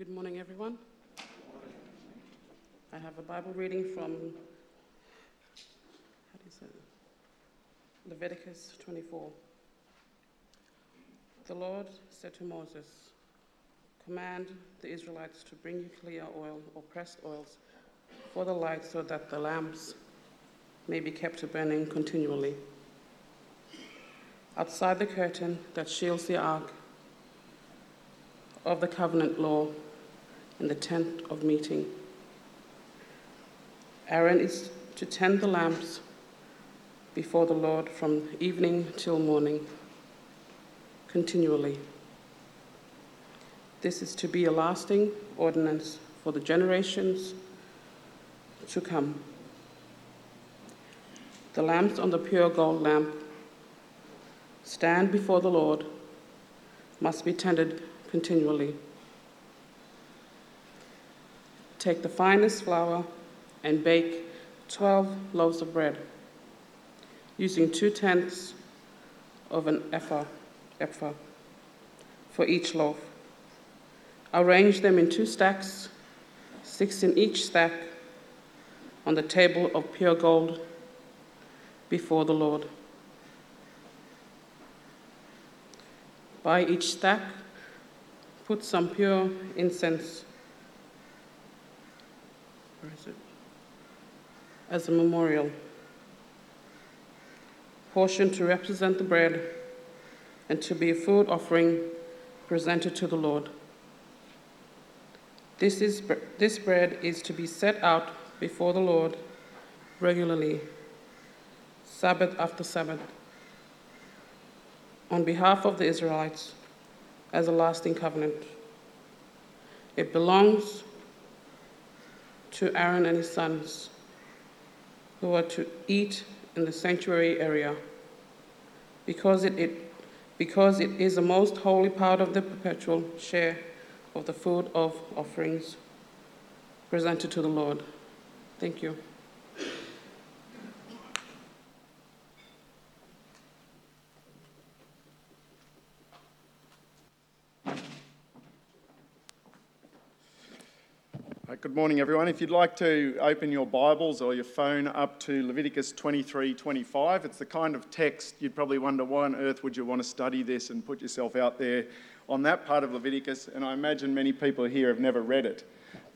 Good morning, everyone. I have a Bible reading from how do you say it? Leviticus 24. The Lord said to Moses, Command the Israelites to bring you clear oil or pressed oils for the light so that the lamps may be kept burning continually. Outside the curtain that shields the ark of the covenant law in the tent of meeting. Aaron is to tend the lamps before the Lord from evening till morning, continually. This is to be a lasting ordinance for the generations to come. The lamps on the pure gold lamp stand before the Lord must be tended continually. Take the finest flour and bake 12 loaves of bread using two tenths of an ephah, ephah for each loaf. Arrange them in two stacks, six in each stack, on the table of pure gold before the Lord. By each stack, put some pure incense where is it? As a memorial. Portion to represent the bread and to be a food offering presented to the Lord. This, is, this bread is to be set out before the Lord regularly, Sabbath after Sabbath, on behalf of the Israelites as a lasting covenant. It belongs to Aaron and his sons, who are to eat in the sanctuary area, because it, it, because it is the most holy part of the perpetual share of the food of offerings presented to the Lord. Thank you. Good morning, everyone. If you'd like to open your Bibles or your phone up to Leviticus 23 25, it's the kind of text you'd probably wonder why on earth would you want to study this and put yourself out there on that part of Leviticus, and I imagine many people here have never read it.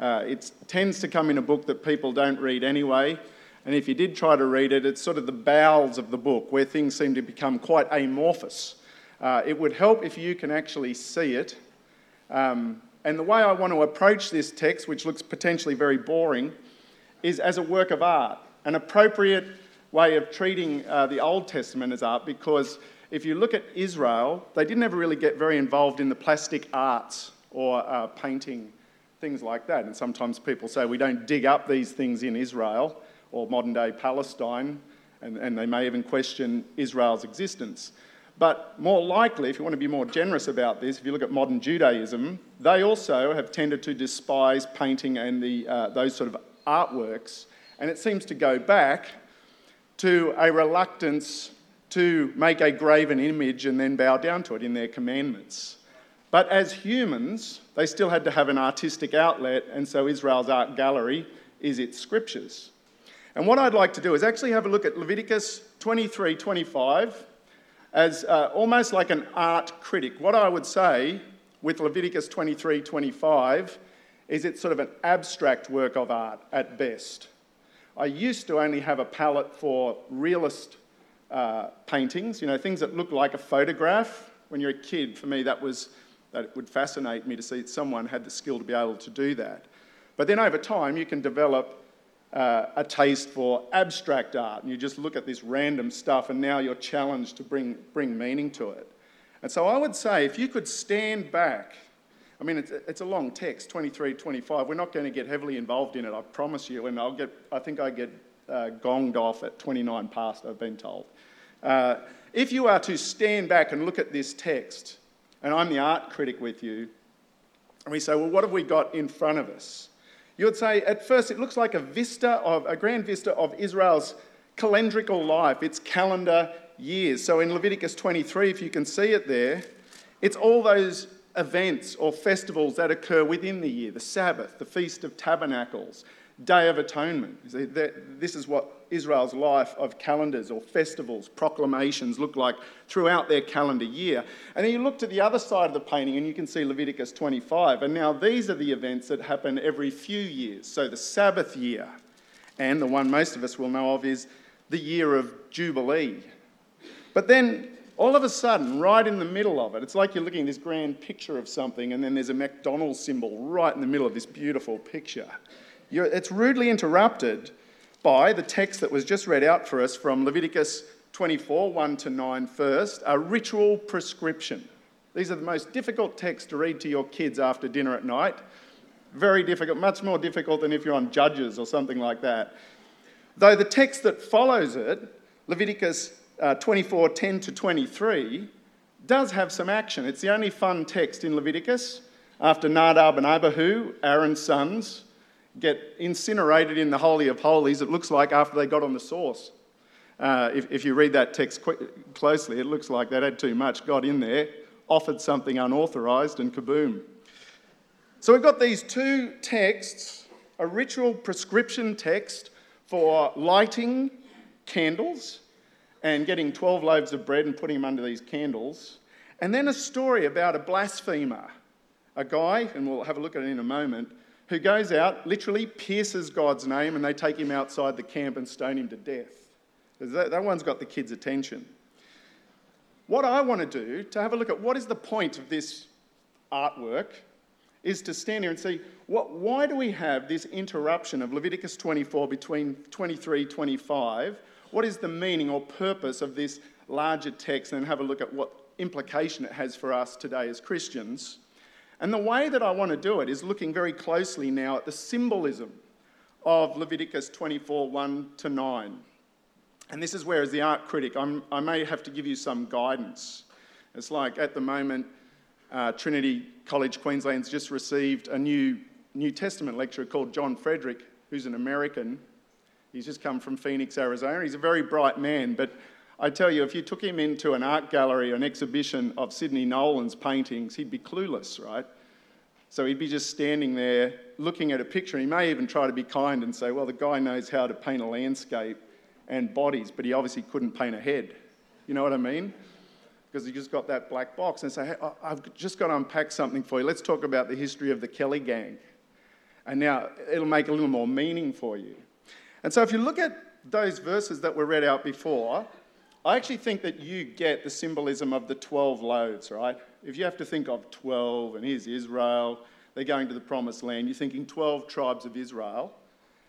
Uh, it tends to come in a book that people don't read anyway, and if you did try to read it, it's sort of the bowels of the book where things seem to become quite amorphous. Uh, it would help if you can actually see it. Um, and the way I want to approach this text, which looks potentially very boring, is as a work of art, an appropriate way of treating uh, the Old Testament as art, because if you look at Israel, they didn't ever really get very involved in the plastic arts or uh, painting, things like that. And sometimes people say we don't dig up these things in Israel or modern day Palestine, and, and they may even question Israel's existence. But more likely, if you want to be more generous about this, if you look at modern Judaism, they also have tended to despise painting and the, uh, those sort of artworks. And it seems to go back to a reluctance to make a graven image and then bow down to it in their commandments. But as humans, they still had to have an artistic outlet, and so Israel's art gallery is its scriptures. And what I'd like to do is actually have a look at Leviticus 23 25 as uh, almost like an art critic. What I would say with Leviticus 23 25 is it's sort of an abstract work of art at best. I used to only have a palate for realist uh, paintings, you know, things that look like a photograph. When you're a kid, for me, that was that would fascinate me to see someone had the skill to be able to do that. But then over time, you can develop uh, a taste for abstract art, and you just look at this random stuff, and now you're challenged to bring, bring meaning to it. And so I would say if you could stand back, I mean, it's, it's a long text, 23, 25. We're not going to get heavily involved in it, I promise you, and I'll get, I think I get uh, gonged off at 29 past, I've been told. Uh, if you are to stand back and look at this text, and I'm the art critic with you, and we say, well, what have we got in front of us? You would say, at first, it looks like a vista of a grand vista of Israel's calendrical life, its calendar years. So in Leviticus 23, if you can see it there, it's all those events or festivals that occur within the year the Sabbath, the Feast of Tabernacles, Day of Atonement. This is what Israel's life of calendars or festivals, proclamations look like throughout their calendar year. And then you look to the other side of the painting and you can see Leviticus 25. And now these are the events that happen every few years. So the Sabbath year, and the one most of us will know of is the year of Jubilee. But then all of a sudden, right in the middle of it, it's like you're looking at this grand picture of something, and then there's a McDonald's symbol right in the middle of this beautiful picture. You're, it's rudely interrupted by the text that was just read out for us from Leviticus 24 1 to 9 first, a ritual prescription. These are the most difficult texts to read to your kids after dinner at night. Very difficult, much more difficult than if you're on Judges or something like that. Though the text that follows it, Leviticus uh, 24 10 to 23, does have some action. It's the only fun text in Leviticus. After Nadab and Abihu, Aaron's sons, get incinerated in the Holy of Holies, it looks like after they got on the sauce. Uh, if, if, you read that text closely, it looks like they had too much, got in there, offered something unauthorized, and kaboom. So we've got these two texts a ritual prescription text for lighting candles and getting 12 loaves of bread and putting them under these candles. And then a story about a blasphemer, a guy, and we'll have a look at it in a moment, who goes out, literally pierces God's name, and they take him outside the camp and stone him to death. That, that one's got the kids' attention. What I want to do, to have a look at what is the point of this artwork, is to stand here and see what, why do we have this interruption of Leviticus 24 between 23 25 what is the meaning or purpose of this larger text and have a look at what implication it has for us today as Christians. And the way that I want to do it is looking very closely now at the symbolism of Leviticus 24 1 to 9. And this is where, as the art critic, I'm, i may have to give you some guidance. It's like at the moment, uh, Trinity College Queensland's just received a new New Testament lecturer called John Frederick, who's an American He's just come from Phoenix, Arizona. He's a very bright man, but I tell you, if you took him into an art gallery or an exhibition of Sidney Nolan's paintings, he'd be clueless, right? So he'd be just standing there looking at a picture. He may even try to be kind and say, well, the guy knows how to paint a landscape and bodies, but he obviously couldn't paint a head. You know what I mean? Because he just got that black box and say, hey, I've just got to unpack something for you. Let's talk about the history of the Kelly gang. And now it'll make a little more meaning for you. And so if you look at those verses that were read out before, I actually think that you get the symbolism of the 12 loaves, right? If you have to think of 12, and here's Israel, they're going to the promised land, you're thinking 12 tribes of Israel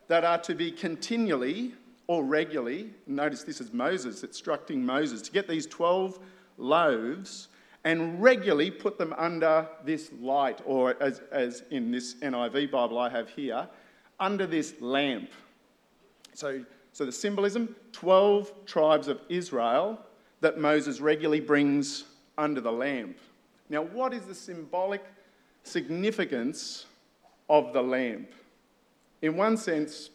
that are to be continually or regularly, notice this is Moses instructing Moses to get these 12 loaves and regularly put them under this light, or as, as in this NIV Bible I have here, under this lamp. So, so the symbolism 12 tribes of Israel that Moses regularly brings under the lamp. Now, what is the symbolic significance of the lamp? In one sense,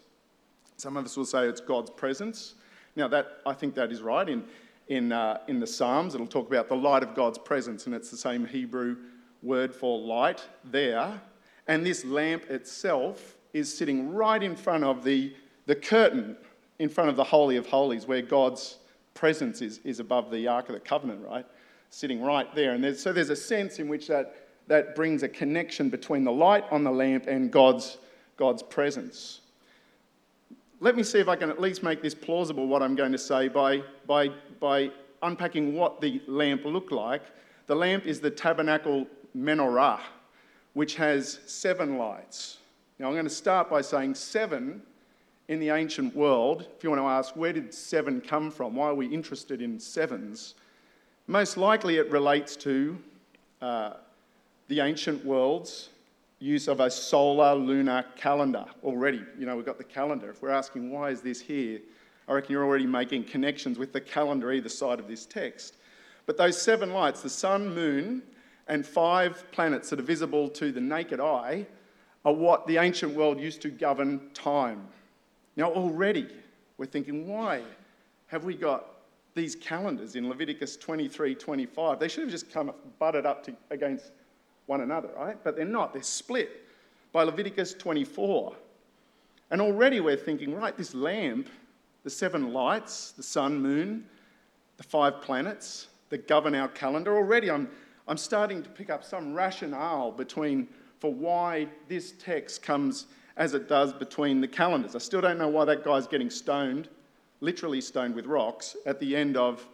some of us will say it's God's presence. Now, that, I think that is right. In, in, uh, in the Psalms, it'll talk about the light of God's presence, and it's the same Hebrew word for light there. And this lamp itself is sitting right in front of the the curtain in front of the Holy of Holies, where God's presence is, is above the Ark of the Covenant, right? Sitting right there. And there's, so there's a sense in which that, that brings a connection between the light on the lamp and God's, God's presence. Let me see if I can at least make this plausible, what I'm going to say, by, by, by unpacking what the lamp looked like. The lamp is the tabernacle menorah, which has seven lights. Now, I'm going to start by saying seven in the ancient world, if you want to ask where did seven come from, why are we interested in sevens, most likely it relates to uh, the ancient world's use of a solar lunar calendar already. You know, we've got the calendar. If we're asking why is this here, I reckon you're already making connections with the calendar either side of this text. But those seven lights, the sun, moon, and five planets that are visible to the naked eye, are what the ancient world used to govern time. Now, already we're thinking, why have we got these calendars in Leviticus 23 25? They should have just come butted up to, against one another, right? But they're not, they're split by Leviticus 24. And already we're thinking, right, this lamp, the seven lights, the sun, moon, the five planets that govern our calendar, already I'm, I'm starting to pick up some rationale between for why this text comes as it does between the calendars. I still don't know why that guy's getting stoned, literally stoned with rocks, at the end of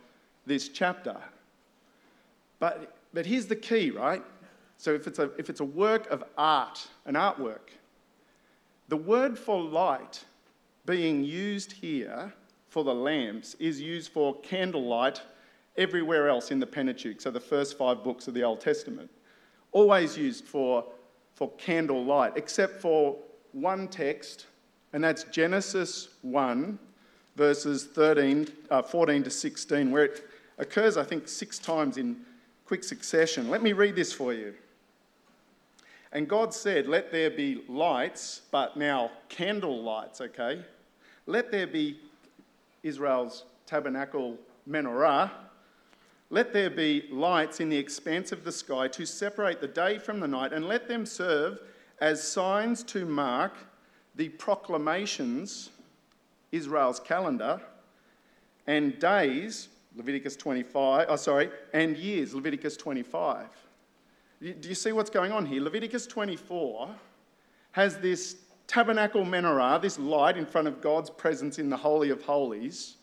this chapter. But, but here's the key, right? So if it's, a, if it's a work of art, an artwork, the word for light being used here for the lamps is used for candlelight everywhere else in the Pentateuch, so the first five books of the Old Testament. Always used for, for candlelight, except for one text, and that's Genesis 1, verses 13, uh, 14 to 16, where it occurs, I think, six times in quick succession. Let me read this for you. And God said, Let there be lights, but now candle lights, okay? Let there be Israel's tabernacle menorah. Let there be lights in the expanse of the sky to separate the day from the night, and let them serve as signs to mark the proclamations, Israel's calendar, and days, Leviticus 25, oh sorry, and years, Leviticus 25. Do you see what's going on here? Leviticus 24 has this tabernacle menorah, this light in front of God's presence in the Holy of Holies,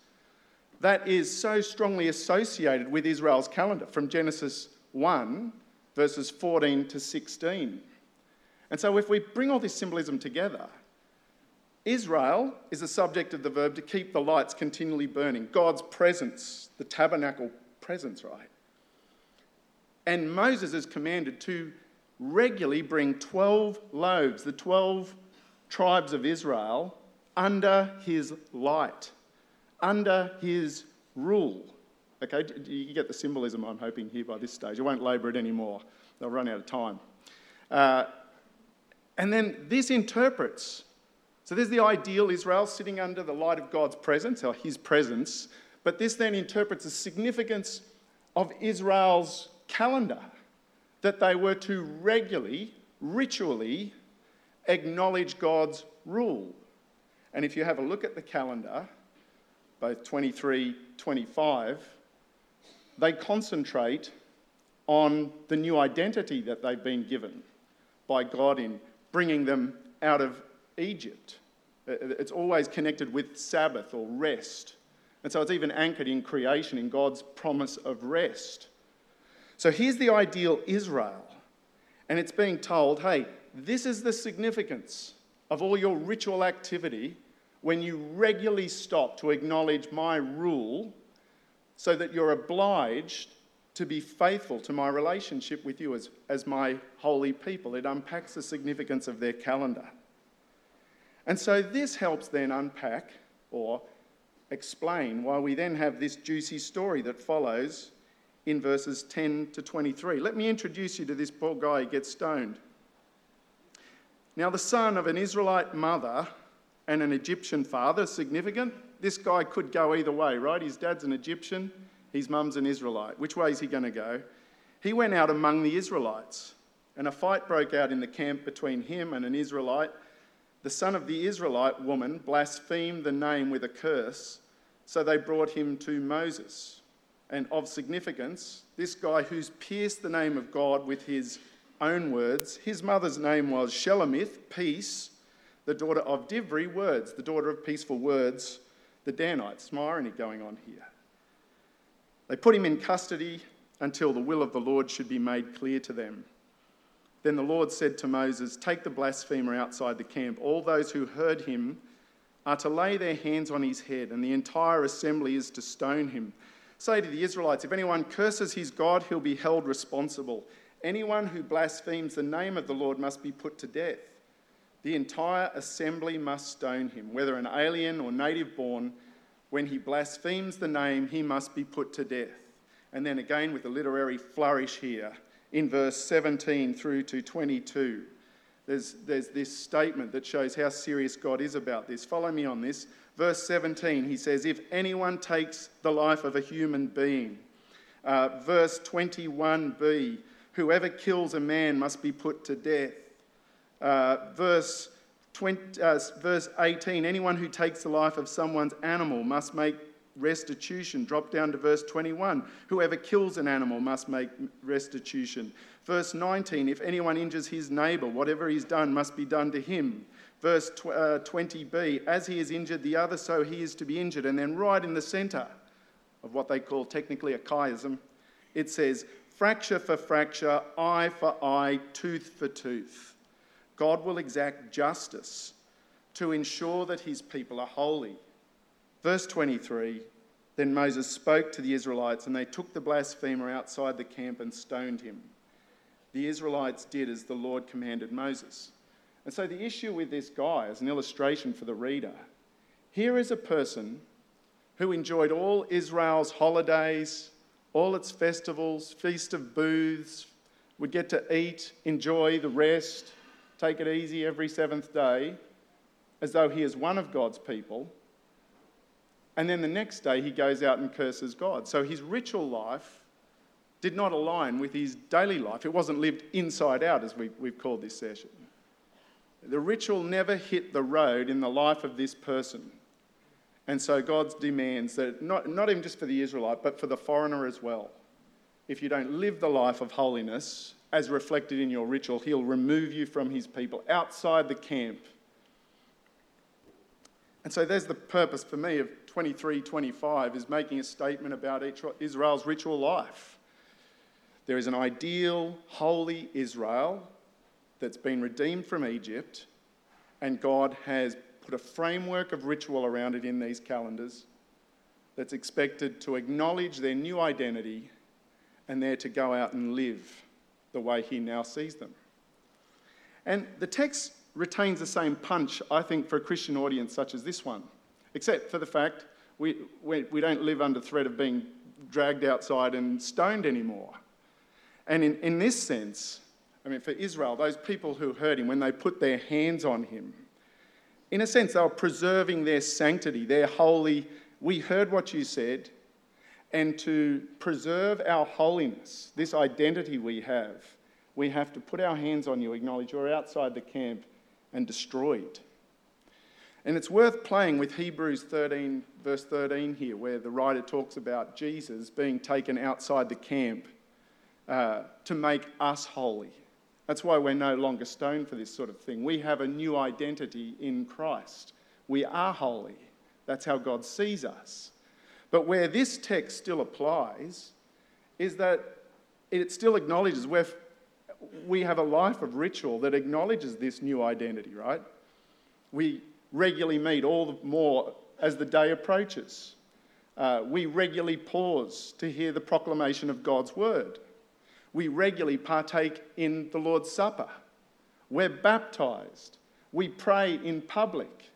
that is so strongly associated with Israel's calendar from Genesis 1, verses 14 to 16. And so, if we bring all this symbolism together, Israel is the subject of the verb to keep the lights continually burning, God's presence, the tabernacle presence, right? And Moses is commanded to regularly bring 12 loaves, the 12 tribes of Israel, under his light, under his rule. Okay, you get the symbolism I'm hoping here by this stage. I won't labour it anymore, they'll run out of time. Uh, and then this interprets. So there's the ideal Israel sitting under the light of God's presence, or his presence, but this then interprets the significance of Israel's calendar that they were to regularly, ritually acknowledge God's rule. And if you have a look at the calendar, both 23, 25, they concentrate on the new identity that they've been given by God in bringing them out of Egypt. Uh, uh, it's always connected with Sabbath or rest. And so it's even anchored in creation, in God's promise of rest. So here's the ideal Israel. And it's being told hey, this is the significance of all your ritual activity when you regularly stop to acknowledge my rule so that you're obliged to be faithful to my relationship with you as, as my holy people. It unpacks the significance of their calendar. And so this helps then unpack or explain why we then have this juicy story that follows in verses 10 to 23. Let me introduce you to this poor guy who gets stoned. Now, the son of an Israelite mother and an Egyptian father, significant. This guy could go either way, right? His dad's an Egyptian, his mum's an Israelite. Which way is he going to go? He went out among the Israelites, and a fight broke out in the camp between him and an Israelite. The son of the Israelite woman blasphemed the name with a curse, so they brought him to Moses and of significance, this guy who's pierced the name of God with his own words, his mother's name was Shelomith, peace, the daughter of Divri, words, the daughter of peaceful words, the Danites. Some irony going on here. They put him in custody until the will of the Lord should be made clear to them. Then the Lord said to Moses, Take the blasphemer outside the camp. All those who heard him are to lay their hands on his head, and the entire assembly is to stone him. Say to the Israelites, if anyone curses his God, he'll be held responsible. Anyone who blasphemes the name of the Lord must be put to death. The entire assembly must stone him, whether an alien or native born. When he blasphemes the name, he must be put to death. And then again with a literary flourish here in verse 17 through to 22. There's, there's this statement that shows how serious God is about this. Follow me on this. Verse 17, he says, If anyone takes the life of a human being. Uh, verse 21b, Whoever kills a man must be put to death. Uh, verse, 20, uh, verse 18 anyone who takes the life of someone's animal must make restitution. Drop down to verse 21. Whoever kills an animal must make restitution. Verse 19 if anyone injures his neighbour, whatever he's done must be done to him. Verse 20b uh, as he is injured the other, so he is to be injured. And then right in the centre of what they call technically a chiasm, it says, fracture for fracture, eye for eye, tooth for tooth. God will exact justice to ensure that his people are holy. Verse 23 Then Moses spoke to the Israelites, and they took the blasphemer outside the camp and stoned him. The Israelites did as the Lord commanded Moses. And so, the issue with this guy, as an illustration for the reader, here is a person who enjoyed all Israel's holidays, all its festivals, feast of booths, would get to eat, enjoy the rest, take it easy every seventh day, as though he is one of God's people. And then the next day he goes out and curses God. So his ritual life did not align with his daily life. It wasn't lived inside out, as we, have called this session. The ritual never hit the road in the life of this person. And so God demands that, not, not even just for the Israelite, but for the foreigner as well. If you don't live the life of holiness as reflected in your ritual, he'll remove you from his people outside the camp. And so there's the purpose for me of 23 25 is making a statement about Israel's ritual life. There is an ideal, holy Israel that's been redeemed from Egypt, and God has put a framework of ritual around it in these calendars that's expected to acknowledge their new identity and there to go out and live the way He now sees them. And the text retains the same punch, I think, for a Christian audience such as this one, except for the fact we, we, we don't live under threat of being dragged outside and stoned anymore. And in, in this sense, I mean, for Israel, those people who heard him, when they put their hands on him, in a sense, they were preserving their sanctity, their holy. We heard what you said, and to preserve our holiness, this identity we have, we have to put our hands on you, acknowledge you're outside the camp, and destroyed. And it's worth playing with Hebrews 13, verse 13 here, where the writer talks about Jesus being taken outside the camp uh, to make us holy. That's why we're no longer stoned for this sort of thing. We have a new identity in Christ. We are holy. That's how God sees us. But where this text still applies is that it still acknowledges we're, we have a life of ritual that acknowledges this new identity, right? We regularly meet all the more as the day approaches. Uh, we regularly pause to hear the proclamation of God's word we regularly partake in the Lord's Supper. We're baptized. We pray in public.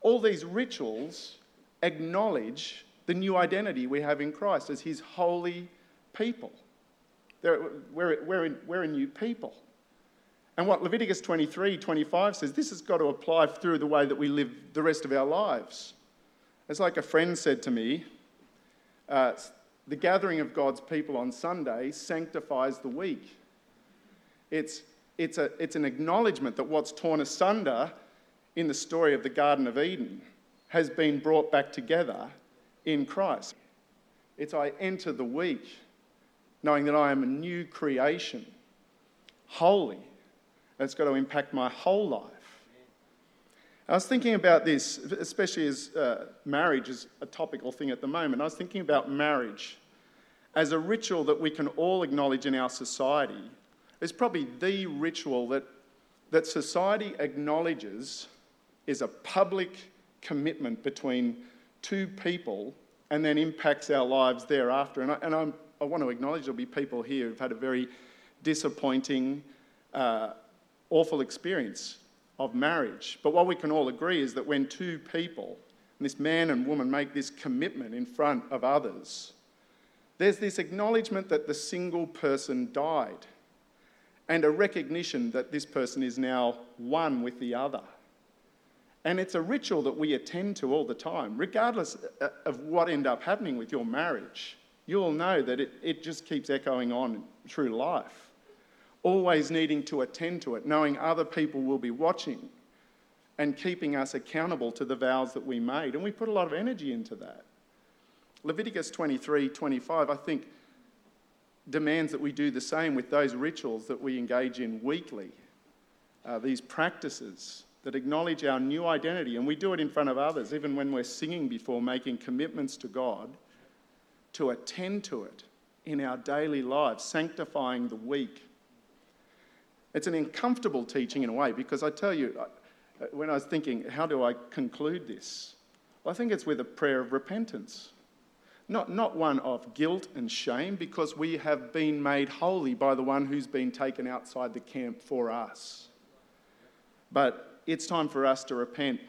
All these rituals acknowledge the new identity we have in Christ as His holy people. We're, we're, we're a new people. And what Leviticus 23 25 says, this has got to apply through the way that we live the rest of our lives. It's like a friend said to me, uh, the gathering of God's people on Sunday sanctifies the week. It's, it's, a, it's an acknowledgement that what's torn asunder in the story of the Garden of Eden has been brought back together in Christ. It's I enter the week knowing that I am a new creation, holy. That's got to impact my whole life. I was thinking about this, especially as uh, marriage is a topical thing at the moment. I was thinking about marriage as a ritual that we can all acknowledge in our society. It's probably the ritual that, that society acknowledges is a public commitment between two people and then impacts our lives thereafter. And I, and I'm, i want to acknowledge there'll be people here who've had a very disappointing, uh, awful experience of marriage. But what we can all agree is that when two people, this man and woman, make this commitment in front of others, there's this acknowledgement that the single person died and a recognition that this person is now one with the other. And it's a ritual that we attend to all the time, regardless uh, of what end up happening with your marriage. You'll know that it, it just keeps echoing on through life. always needing to attend to it, knowing other people will be watching and keeping us accountable to the vows that we made. And we put a lot of energy into that. Leviticus 23 25, I think, demands that we do the same with those rituals that we engage in weekly, uh, these practices that acknowledge our new identity. And we do it in front of others, even when we're singing before, making commitments to God to attend to it in our daily lives, sanctifying the week. It's an uncomfortable teaching in a way because I tell you, when I was thinking, how do I conclude this? Well, I think it's with a prayer of repentance. Not, not one of guilt and shame, because we have been made holy by the one who's been taken outside the camp for us. But it's time for us to repent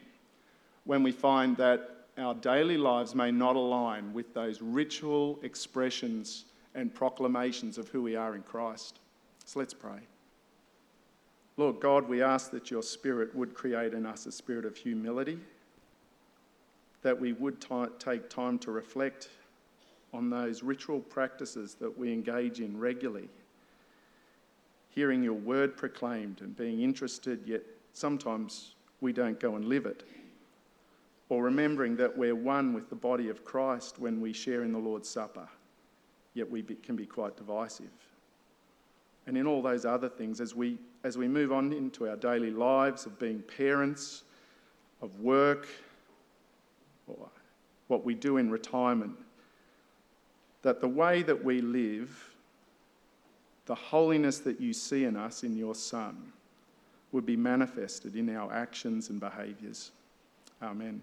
when we find that our daily lives may not align with those ritual expressions and proclamations of who we are in Christ. So let's pray. Lord God, we ask that your Spirit would create in us a spirit of humility, that we would t- take time to reflect on those ritual practices that we engage in regularly, hearing your word proclaimed and being interested, yet sometimes we don't go and live it, or remembering that we're one with the body of Christ when we share in the Lord's Supper, yet we be, can be quite divisive. And in all those other things, as we, as we move on into our daily lives of being parents, of work, or what we do in retirement, that the way that we live, the holiness that you see in us in your Son, would be manifested in our actions and behaviours. Amen.